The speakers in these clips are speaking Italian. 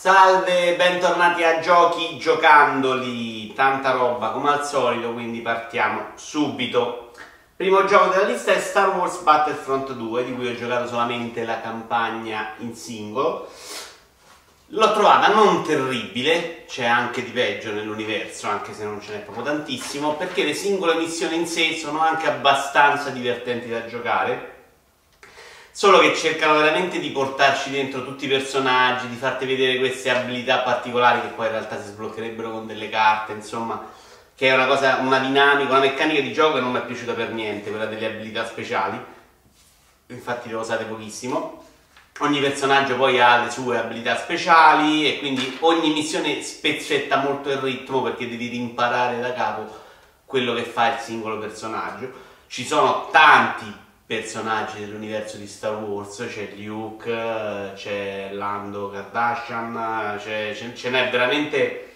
Salve, bentornati a Giochi Giocandoli, tanta roba come al solito, quindi partiamo subito. Primo gioco della lista è Star Wars Battlefront 2, di cui ho giocato solamente la campagna in singolo. L'ho trovata non terribile, c'è anche di peggio nell'universo, anche se non ce n'è proprio tantissimo, perché le singole missioni in sé sono anche abbastanza divertenti da giocare Solo che cercano veramente di portarci dentro tutti i personaggi, di farti vedere queste abilità particolari che poi in realtà si sbloccherebbero con delle carte, insomma, che è una cosa, una dinamica, una meccanica di gioco che non mi è piaciuta per niente, quella delle abilità speciali. Infatti le usate pochissimo. Ogni personaggio poi ha le sue abilità speciali e quindi ogni missione spezzetta molto il ritmo perché devi rimparare da capo quello che fa il singolo personaggio. Ci sono tanti personaggi dell'universo di Star Wars, c'è Luke, c'è Lando Kardashian, c'è, ce n'è veramente...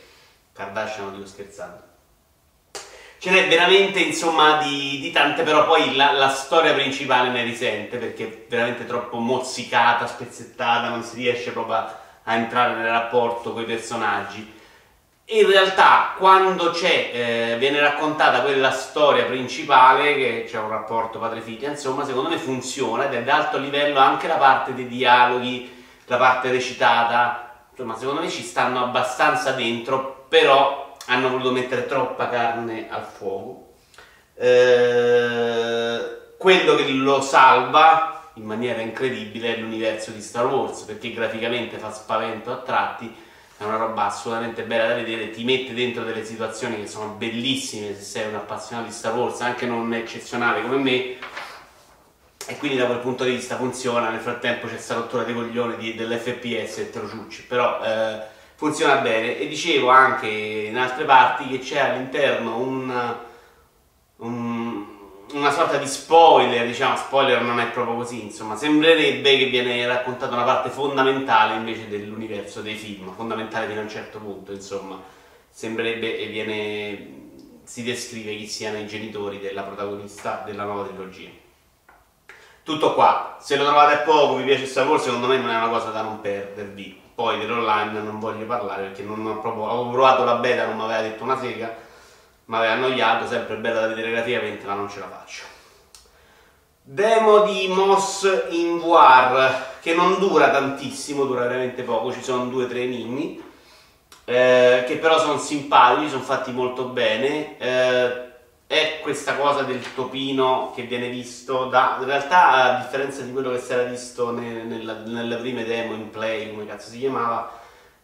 Kardashian non dico scherzando. Ce n'è veramente insomma di, di tante, però poi la, la, storia principale ne risente perché è veramente troppo mozzicata, spezzettata, non si riesce proprio a, a entrare nel rapporto con i personaggi in realtà quando eh, viene raccontata quella storia principale, che c'è un rapporto padre-figlia, insomma, secondo me funziona ed è ad alto livello anche la parte dei dialoghi, la parte recitata, insomma, secondo me ci stanno abbastanza dentro, però hanno voluto mettere troppa carne al fuoco. Eh, quello che lo salva in maniera incredibile è l'universo di Star Wars, perché graficamente fa spavento a tratti è una roba assolutamente bella da vedere, ti mette dentro delle situazioni che sono bellissime se sei un appassionato di Star Wars, anche non eccezionale come me, e quindi da quel punto di vista funziona, nel frattempo c'è questa rottura dei coglioni dell'FPS e Trociucci, però eh, funziona bene, e dicevo anche in altre parti che c'è all'interno un, un una sorta di spoiler, diciamo, spoiler non è proprio così, insomma, sembrerebbe che viene raccontata una parte fondamentale invece dell'universo dei film, fondamentale fino a un certo punto, insomma, sembrerebbe e viene si descrive chi siano i genitori della protagonista della nuova trilogia. Tutto qua, se lo trovate a poco, vi piace Star Wars, secondo me non è una cosa da non perdervi. Poi dell'online non voglio parlare perché non ho proprio, avevo provato la beta, non mi aveva detto una sega mi aveva annoiato, sempre bella da vedere graficamente, ma non ce la faccio. Demo di Moss in War, che non dura tantissimo, dura veramente poco, ci sono due o tre enigmi, eh, che però sono simpatici, sono fatti molto bene. Eh, è questa cosa del topino che viene visto da... In realtà, a differenza di quello che si era visto nelle prime demo in play, come cazzo si chiamava,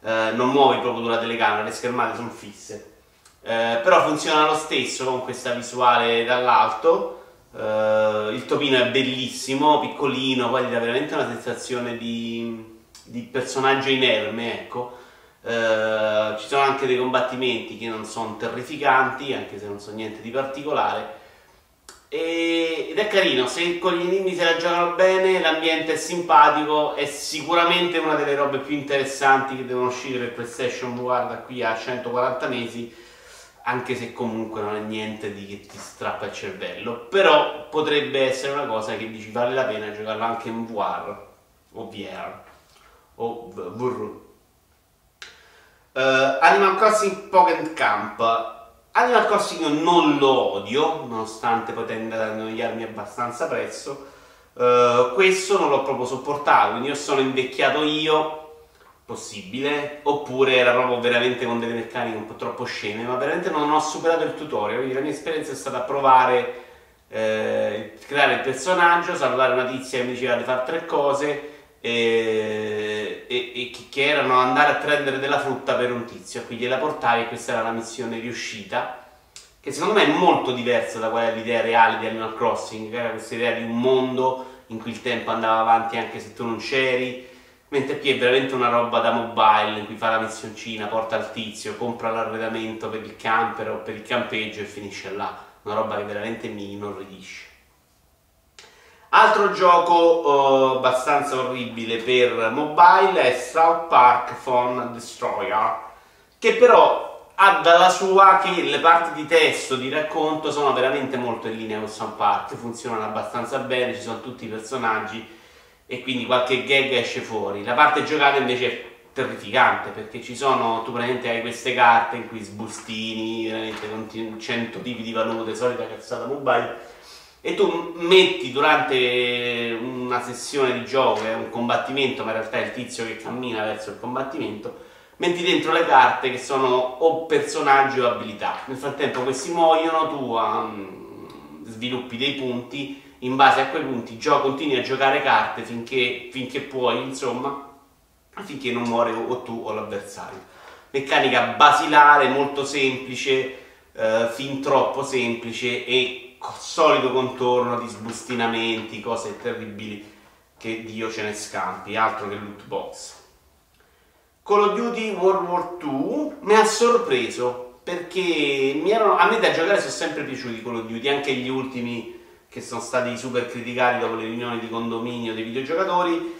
eh, non muovi proprio la telecamera, le schermate sono fisse eh, però funziona lo stesso con questa visuale dall'alto. Eh, il topino è bellissimo, piccolino, poi dà veramente una sensazione di, di personaggio inerme, ecco. Eh, ci sono anche dei combattimenti che non sono terrificanti, anche se non sono niente di particolare. E, ed è carino, se con gli enigmi se la giocano bene, l'ambiente è simpatico, è sicuramente una delle robe più interessanti che devono uscire per PlayStation VR da qui a 140 mesi anche se comunque non è niente di che ti strappa il cervello, però potrebbe essere una cosa che dici vale la pena giocarlo anche in VR o VR o VR. Uh, Animal Crossing Pocket Camp. Animal Crossing non lo odio, nonostante ad annoiarmi abbastanza presto. Uh, questo non l'ho proprio sopportato, quindi io sono invecchiato io possibile, oppure era proprio veramente con delle meccaniche un po' troppo sceme, ma veramente non ho superato il tutorial, quindi la mia esperienza è stata provare, eh, creare il personaggio, salutare una tizia che mi diceva di fare tre cose, e, e, e, che erano andare a prendere della frutta per un tizio, quindi gliela portavi e questa era la missione riuscita, che secondo me è molto diversa da quella l'idea reale di Animal Crossing, che era questa idea di un mondo in cui il tempo andava avanti anche se tu non c'eri, Mentre qui è veramente una roba da mobile in cui fa la missioncina, porta il tizio, compra l'arredamento per il camper o per il campeggio e finisce là. Una roba che veramente mi inorridisce. Altro gioco uh, abbastanza orribile per mobile è South Park Phone Destroyer, che però ha dalla sua che le parti di testo, di racconto sono veramente molto in linea con South Park, funzionano abbastanza bene, ci sono tutti i personaggi e quindi qualche gag esce fuori. La parte giocata invece terrificante perché ci sono, tu praticamente hai queste carte in cui sbustini, veramente con 100 tipi di valute, solita cazzata mobile, e tu metti durante una sessione di gioco, è un combattimento, ma in realtà è il tizio che cammina verso il combattimento, metti dentro le carte che sono o personaggi o abilità. Nel frattempo questi muoiono, tu um, sviluppi dei punti, in base a quei punti gio- continui a giocare carte finché, finché puoi, insomma, finché non muore o tu o l'avversario. Meccanica basilare, molto semplice, eh, fin troppo semplice e solito contorno di sbustinamenti, cose terribili che Dio ce ne scampi, altro che loot box. Call of Duty World War II mi ha sorpreso perché erano, a me da giocare sono sempre piaciuti Call of Duty, anche gli ultimi che sono stati super criticati dopo le riunioni di condominio dei videogiocatori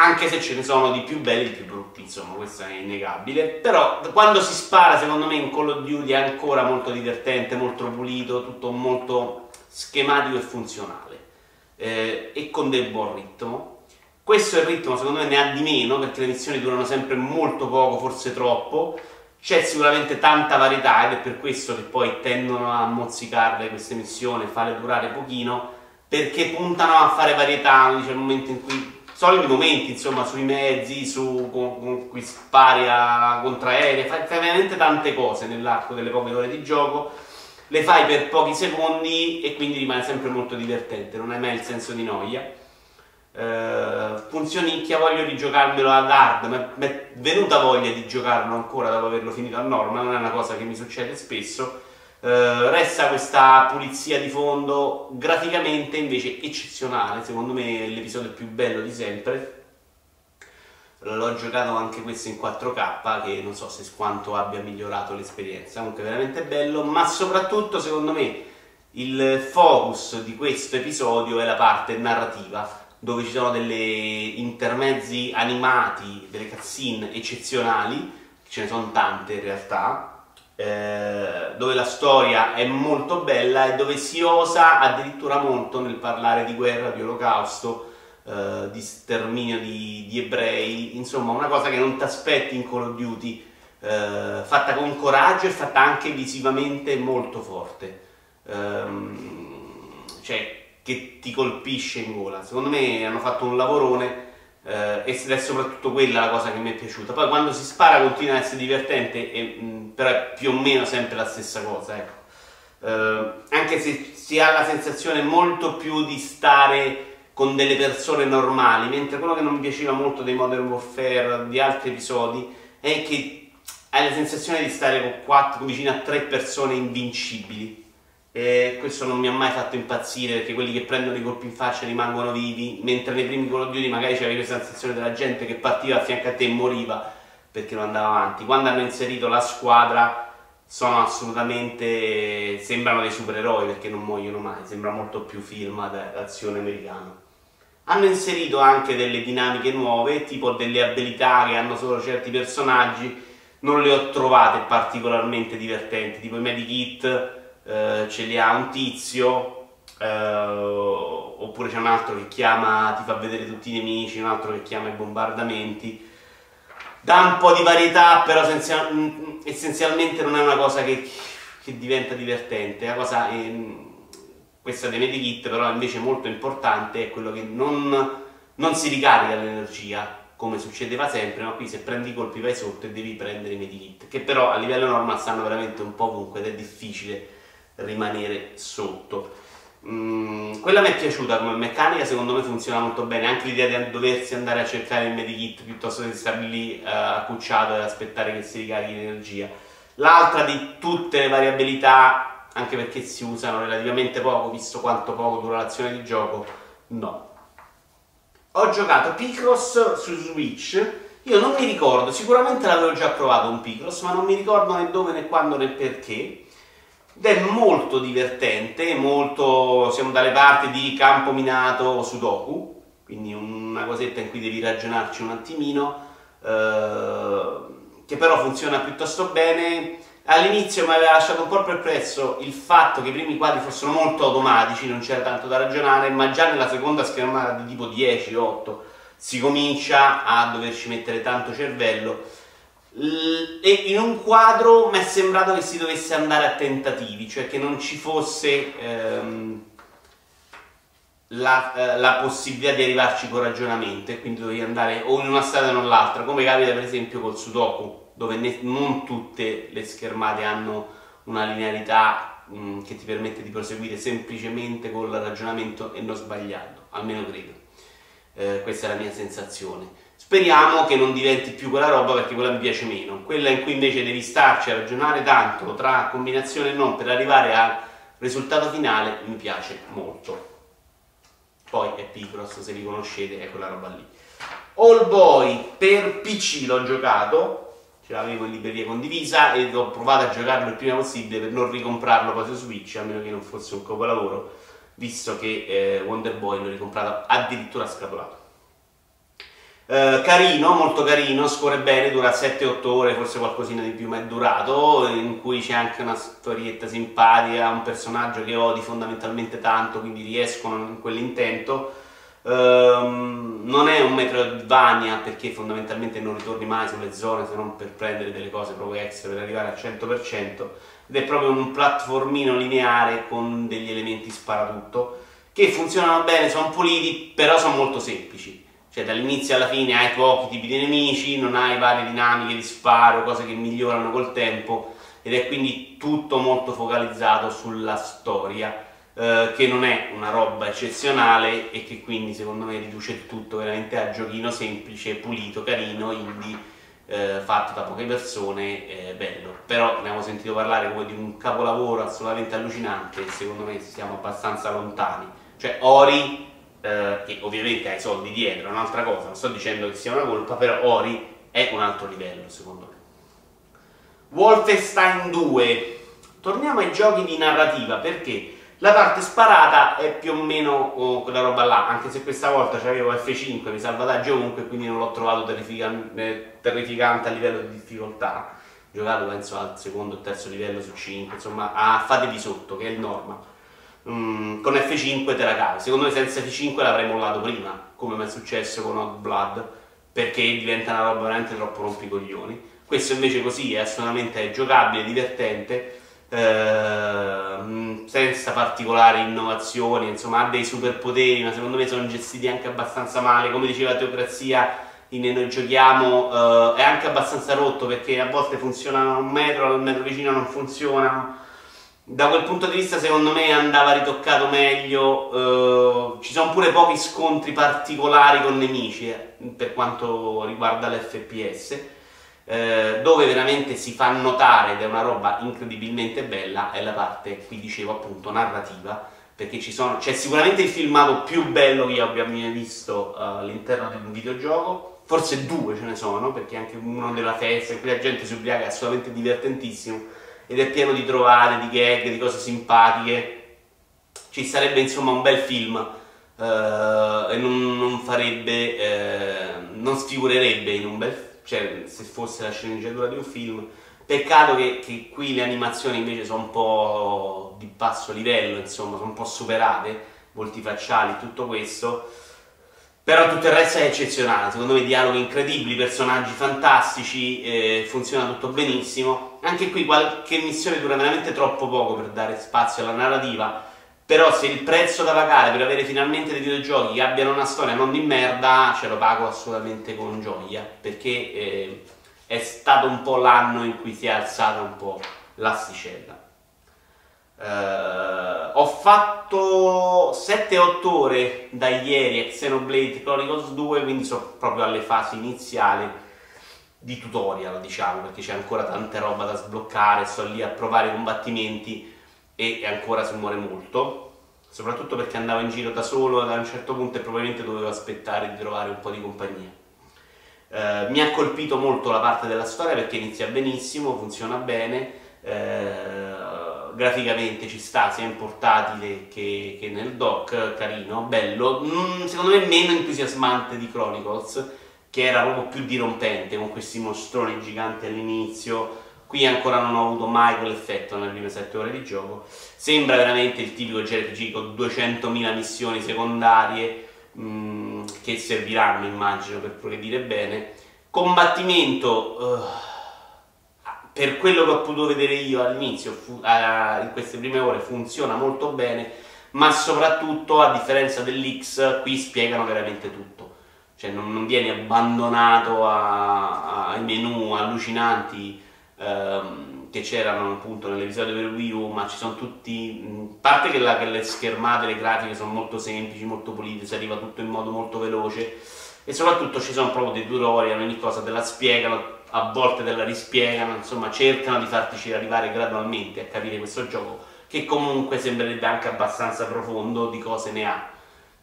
anche se ce ne sono di più belli e di più brutti, insomma, questo è innegabile. Però quando si spara, secondo me, in Call of Duty è ancora molto divertente, molto pulito, tutto molto schematico e funzionale. Eh, e con del buon ritmo. Questo è il ritmo, secondo me, ne ha di meno, perché le missioni durano sempre molto poco, forse troppo. C'è sicuramente tanta varietà ed è per questo che poi tendono a mozzicarle queste missioni, farle durare pochino, perché puntano a fare varietà, in cui soliti momenti, insomma, sui mezzi, su con, con cui spari a contraerei, fai, fai veramente tante cose nell'arco delle poche ore di gioco, le fai per pochi secondi e quindi rimane sempre molto divertente, non hai mai il senso di noia. Uh, funzioni che voglio rigiocarmelo ad hard, mi è venuta voglia di giocarlo ancora dopo averlo finito a norma, non è una cosa che mi succede spesso. Uh, resta questa pulizia di fondo graficamente invece eccezionale secondo me è l'episodio più bello di sempre. L'ho giocato anche questo in 4K che non so se quanto abbia migliorato l'esperienza comunque veramente bello ma soprattutto secondo me il focus di questo episodio è la parte narrativa dove ci sono delle intermezzi animati delle cutscene eccezionali ce ne sono tante in realtà eh, dove la storia è molto bella e dove si osa addirittura molto nel parlare di guerra, di olocausto, eh, di sterminio di, di, ebrei, insomma una cosa che non ti aspetti in Call of Duty, eh, fatta con coraggio e fatta anche visivamente molto forte, ehm, cioè che ti colpisce in gola. Secondo me hanno fatto un lavorone eh, ed è soprattutto quella la cosa che mi è piaciuta. Poi quando si spara continua ad essere divertente, e, mh, però è più o meno sempre la stessa cosa. Ecco. Eh, anche se si ha la sensazione molto più di stare con delle persone normali, mentre quello che non mi piaceva molto dei Modern Warfare, di altri episodi, è che hai la sensazione di stare con quattro, vicino a tre persone invincibili e questo non mi ha mai fatto impazzire perché quelli che prendono i colpi in faccia rimangono vivi, mentre nei primi Call of Duty magari c'era questa sensazione della gente che partiva a fianco a te e moriva perché non andava avanti. Quando hanno inserito la squadra sono assolutamente sembrano dei supereroi perché non muoiono mai, sembra molto più film d'azione americano. Hanno inserito anche delle dinamiche nuove, tipo delle abilità che hanno solo certi personaggi, non le ho trovate particolarmente divertenti, tipo i medikit eh, ce li ha un tizio, eh, oppure c'è un altro che chiama, ti fa vedere tutti i nemici, un altro che chiama i bombardamenti. Dà un po' di varietà, però essenzialmente non è una cosa che, che diventa divertente. La cosa è, questa dei medikit, però invece molto importante, è quello che non, non si ricarica l'energia come succedeva sempre, ma qui se prendi i colpi vai sotto e devi prendere i medikit, che però a livello normal stanno veramente un po' ovunque ed è difficile rimanere sotto. Mm, quella mi è piaciuta come meccanica, secondo me funziona molto bene, anche l'idea di doversi andare a cercare il medikit piuttosto che stare lì uh, accucciato e aspettare che si ricarichi l'energia. L'altra di tutte le variabilità, anche perché si usano relativamente poco, visto quanto poco dura l'azione di gioco, no. Ho giocato Picross su Switch, io non mi ricordo, sicuramente l'avevo già provato un Picross, ma non mi ricordo né dove né quando né perché ed è molto divertente, molto, siamo dalle parti di campo minato o sudoku, quindi una cosetta in cui devi ragionarci un attimino, eh, che però funziona piuttosto bene. All'inizio mi aveva lasciato un po' perplesso il fatto che i primi quadri fossero molto automatici, non c'era tanto da ragionare, ma già nella seconda schermata di tipo 10, 8, si comincia a doverci mettere tanto cervello e in un quadro mi è sembrato che si dovesse andare a tentativi, cioè che non ci fosse ehm, la, eh, la, possibilità di arrivarci con ragionamento e quindi dovevi andare o in una strada o nell'altra, come capita per esempio col Sudoku, dove ne, non tutte le schermate hanno una linearità mh, mm, che ti permette di proseguire semplicemente col ragionamento e non sbagliando, almeno credo. Eh, questa è la mia sensazione. Speriamo che non diventi più quella roba perché quella mi piace meno. Quella in cui invece devi starci a ragionare tanto tra combinazione e non per arrivare al risultato finale mi piace molto. Poi è Picross, se li conoscete, è quella roba lì. All Boy per PC l'ho giocato, ce l'avevo in libreria condivisa e ho provato a giocarlo il prima possibile per non ricomprarlo poi su Switch, a meno che non fosse un capolavoro, visto che eh, Wonder Boy l'ho ricomprato addirittura scatolato. Eh, carino, molto carino, scorre bene, dura 7-8 ore, forse qualcosina di più, ma è durato, in cui c'è anche una storietta simpatica, un personaggio che odi fondamentalmente tanto, quindi riescono in quell'intento. Um, non è un Metroidvania perché fondamentalmente non ritorni mai sulle zone se non per prendere delle cose proprio extra per arrivare al 100% ed è proprio un platformino lineare con degli elementi sparatutto che funzionano bene, sono puliti, però sono molto semplici cioè dall'inizio alla fine hai pochi tipi di nemici, non hai varie dinamiche di sparo, cose che migliorano col tempo ed è quindi tutto molto focalizzato sulla storia eh, che non è una roba eccezionale e che quindi secondo me riduce il tutto veramente a giochino semplice, pulito, carino, indie eh, fatto da poche persone, eh, bello. Però ne abbiamo sentito parlare come di un capolavoro assolutamente allucinante e secondo me siamo abbastanza lontani. Cioè Ori eh, che ovviamente ha i soldi dietro, è un'altra cosa, non sto dicendo che sia una colpa, però Ori è un altro livello secondo me. Wolfenstein 2, torniamo ai giochi di narrativa perché la parte sparata è più o meno oh, quella roba là, anche se questa volta c'avevo F5 di salvataggio ovunque, quindi non l'ho trovato terrificante, eh, terrificante a livello di difficoltà. Giocato penso al secondo o terzo livello su 5, insomma, a fatevi sotto, che è il normal mm, con F5 te la cavi. Secondo me senza F5 l'avrei mollato prima, come mi è successo con Hot Blood, perché diventa una roba veramente troppo rompicoglioni. Questo invece così è assolutamente giocabile, divertente, eh, senza particolari innovazioni, insomma ha dei superpoteri, ma secondo me sono gestiti anche abbastanza male, come diceva Teocrazia in Noi Giochiamo, eh, è anche abbastanza rotto perché a volte funzionano un metro, al metro vicino non funzionano, da quel punto di vista secondo me andava ritoccato meglio, eh, ci sono pure pochi scontri particolari con nemici eh, per quanto riguarda l'FPS, eh, dove veramente si fa notare ed è una roba incredibilmente bella è la parte, qui dicevo appunto, narrativa, perché c'è sicuramente il filmato più bello che io abbia mai visto uh, all'interno di un videogioco, forse due ce ne sono, perché anche uno della festa, in cui la gente si ubriaca è assolutamente divertentissimo, ed è pieno di trovate, di gag, di cose simpatiche. Ci sarebbe insomma un bel film eh, e non, non farebbe, eh, non sfigurerebbe in un bel cioè se fosse la sceneggiatura di un film. Peccato che, che qui le animazioni invece sono un po' di basso livello, insomma, sono un po' superate, volti facciali, tutto questo però tutto il resto è eccezionale, secondo me dialoghi incredibili, personaggi fantastici, eh, funziona tutto benissimo. Anche qui qualche missione dura veramente troppo poco per dare spazio alla narrativa, però se il prezzo da pagare per avere finalmente dei videogiochi che abbiano una storia non di merda, ce lo pago assolutamente con gioia, perché eh, è stato un po' l'anno in cui si è alzata un po' l'asticella. Uh, ho fatto 7-8 ore da ieri a Xenoblade Chronicles 2, quindi sono proprio alle fasi iniziali di tutorial, diciamo, perché c'è ancora tanta roba da sbloccare, sto lì a provare i combattimenti e ancora si muore molto, soprattutto perché andavo in giro da solo da un certo punto e probabilmente dovevo aspettare di trovare un po' di compagnia. Uh, mi ha colpito molto la parte della storia perché inizia benissimo, funziona bene. Uh, graficamente ci sta sia in portatile che, che nel dock, carino, bello, mm, secondo me meno entusiasmante di Chronicles, che era proprio più dirompente con questi mostroni giganti all'inizio, qui ancora non ho avuto mai quell'effetto nelle prime 7 ore di gioco, sembra veramente il tipico JRPG con 200.000 missioni secondarie, mm, che serviranno immagino per progredire bene. Combattimento, uh, per quello che ho potuto vedere io all'inizio, fu, uh, in queste prime ore funziona molto bene, ma soprattutto a differenza dell'X qui spiegano veramente tutto. Cioè non, non vieni abbandonato ai menu allucinanti ehm, che c'erano appunto nell'episodio per Wii U, ma ci sono tutti, a parte che, la, che le schermate, le grafiche sono molto semplici, molto pulite, si arriva tutto in modo molto veloce e soprattutto ci sono proprio dei tutorial, ogni cosa te la spiegano, a volte te la rispiegano, insomma cercano di fartici arrivare gradualmente a capire questo gioco che comunque sembrerebbe anche abbastanza profondo di cose ne ha.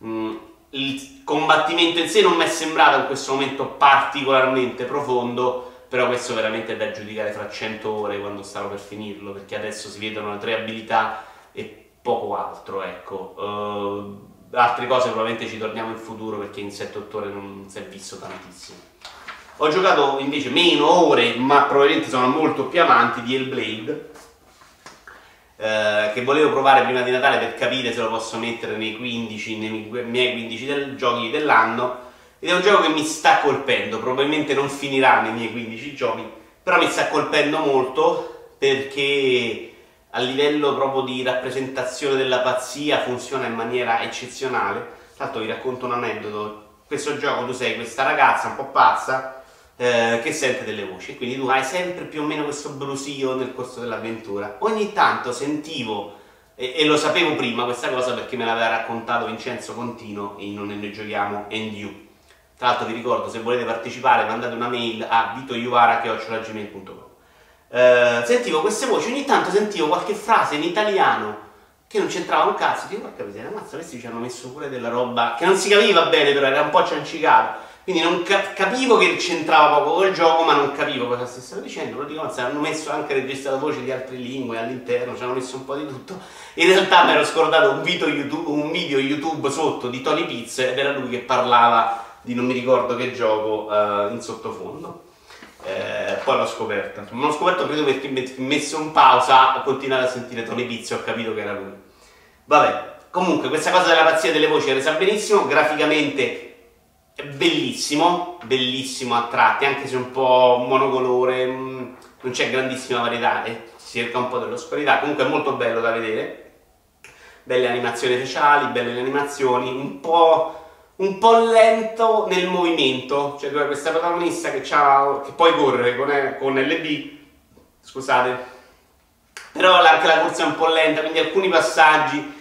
Mm, il combattimento in sé non mi è sembrato in questo momento particolarmente profondo, però questo veramente è da giudicare fra 100 ore quando starò per finirlo, perché adesso si vedono le tre abilità e poco altro, ecco. Uh, altre cose probabilmente ci torniamo in futuro perché in 7-8 ore non si è visto tantissimo. Ho giocato invece meno ore, ma probabilmente sono molto più avanti di Hellblade, eh, che volevo provare prima di Natale per capire se lo posso mettere nei 15, nei miei 15 del, giochi dell'anno ed è un gioco che mi sta colpendo, probabilmente non finirà nei miei 15 giochi, però mi sta colpendo molto perché a livello proprio di rappresentazione della pazzia funziona in maniera eccezionale. L'altro vi racconto un aneddoto, questo gioco tu sei questa ragazza un po' pazza eh, che sente delle voci, quindi tu hai sempre più o meno questo brusio nel corso dell'avventura. Ogni tanto sentivo e, e, lo sapevo prima questa cosa perché me l'aveva raccontato Vincenzo Contino in ne giochiamo and you tra l'altro vi ricordo, se volete partecipare mandate una mail a vitoiuvara.gmail.com eh, Sentivo queste voci, ogni tanto sentivo qualche frase in italiano che non c'entrava un cazzo. Dico, porca miseria, mazza, questi ci hanno messo pure della roba che non si capiva bene, però era un po' ciancicato. Quindi non cap- capivo che c'entrava poco col gioco, ma non capivo cosa stessero dicendo. Lo dico, hanno messo anche registrato voci di altre lingue all'interno, ci hanno messo un po' di tutto. In realtà mi ero scordato un video YouTube, un video YouTube sotto di Tony Piz ed era lui che parlava di non mi ricordo che gioco uh, in sottofondo. Eh, poi l'ho scoperto. Non l'ho scoperto credo perché messo in pausa, ho continuato a sentire Tony Pizzo e ho capito che era lui. Vabbè, comunque questa cosa della pazzia delle voci è resa benissimo, graficamente è bellissimo, bellissimo a tratti, anche se un po' monocolore, mm, non c'è grandissima varietà, eh, si cerca un po' dell'oscurità, comunque è molto bello da vedere. Belle animazioni faciali, belle animazioni, un po' un po' lento nel movimento, cioè dove questa protagonista che, che poi corre con, con LB, scusate, però anche la corsa è un po' lenta, quindi alcuni passaggi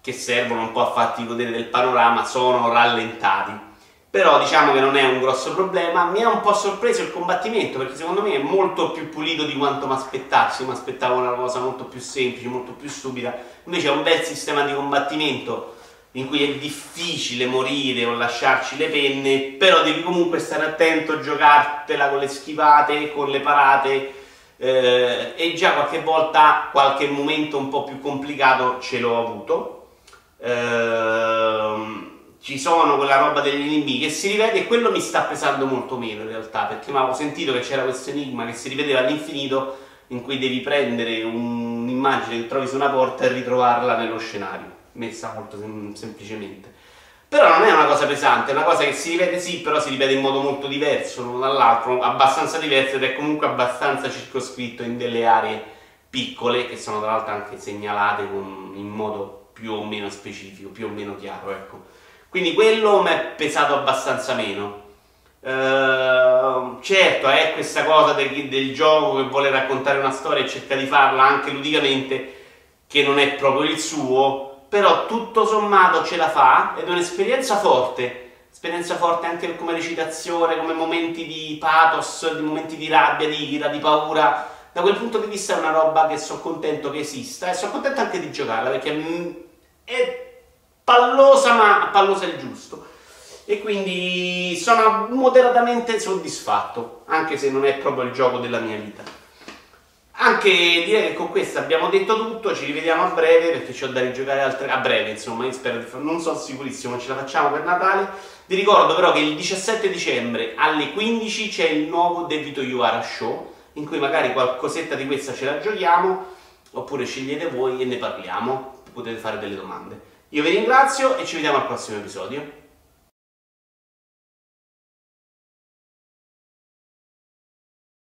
che servono un po' a farti godere del panorama sono rallentati. Però diciamo che non è un grosso problema, mi ha un po' sorpreso il combattimento perché secondo me è molto più pulito di quanto mi aspettassi, mi aspettavo una cosa molto più semplice, molto più stupida, invece è un bel sistema di combattimento in cui è difficile morire o lasciarci le penne, però devi comunque stare attento, giocartela con le schivate, con le parate. Eh, e già qualche volta qualche momento un po' più complicato ce l'ho avuto. Eh, ci sono quella roba degli nemici che si rivede e quello mi sta pesando molto meno in realtà perché mi avevo sentito che c'era questo enigma che si rivedeva all'infinito in cui devi prendere un'immagine che trovi su una porta e ritrovarla nello scenario messa molto sem- semplicemente. Però non è una cosa pesante, è una cosa che si ripete sì, però si ripete in modo molto diverso l'uno dall'altro, abbastanza diverso ed è comunque abbastanza circoscritto in delle aree piccole che sono tra l'altro anche segnalate con, in modo più o meno specifico, più o meno chiaro, ecco. Quindi quello mi è pesato abbastanza meno. Uh, certo, è questa cosa del, del gioco che vuole raccontare una storia e cerca di farla anche ludicamente, che non è proprio il suo, però tutto sommato ce la fa ed è un'esperienza forte, esperienza forte anche come recitazione, come momenti di pathos, di momenti di rabbia, di ira, di paura. Da quel punto di vista è una roba che sono contento che esista e sono contento anche di giocarla perché è pallosa ma pallosa il giusto. E quindi sono moderatamente soddisfatto, anche se non è proprio il gioco della mia vita. Anche direi che con questo abbiamo detto tutto, ci rivediamo a breve perché ho da rigiocare altre a breve, insomma, spero non sono sicurissimo, ce la facciamo per Natale. Vi ricordo però che il 17 dicembre alle 15 c'è il nuovo Debito Iuvara Show, in cui magari qualcosetta di questa ce la giochiamo, oppure scegliete voi e ne parliamo, potete fare delle domande. Io vi ringrazio e ci vediamo al prossimo episodio.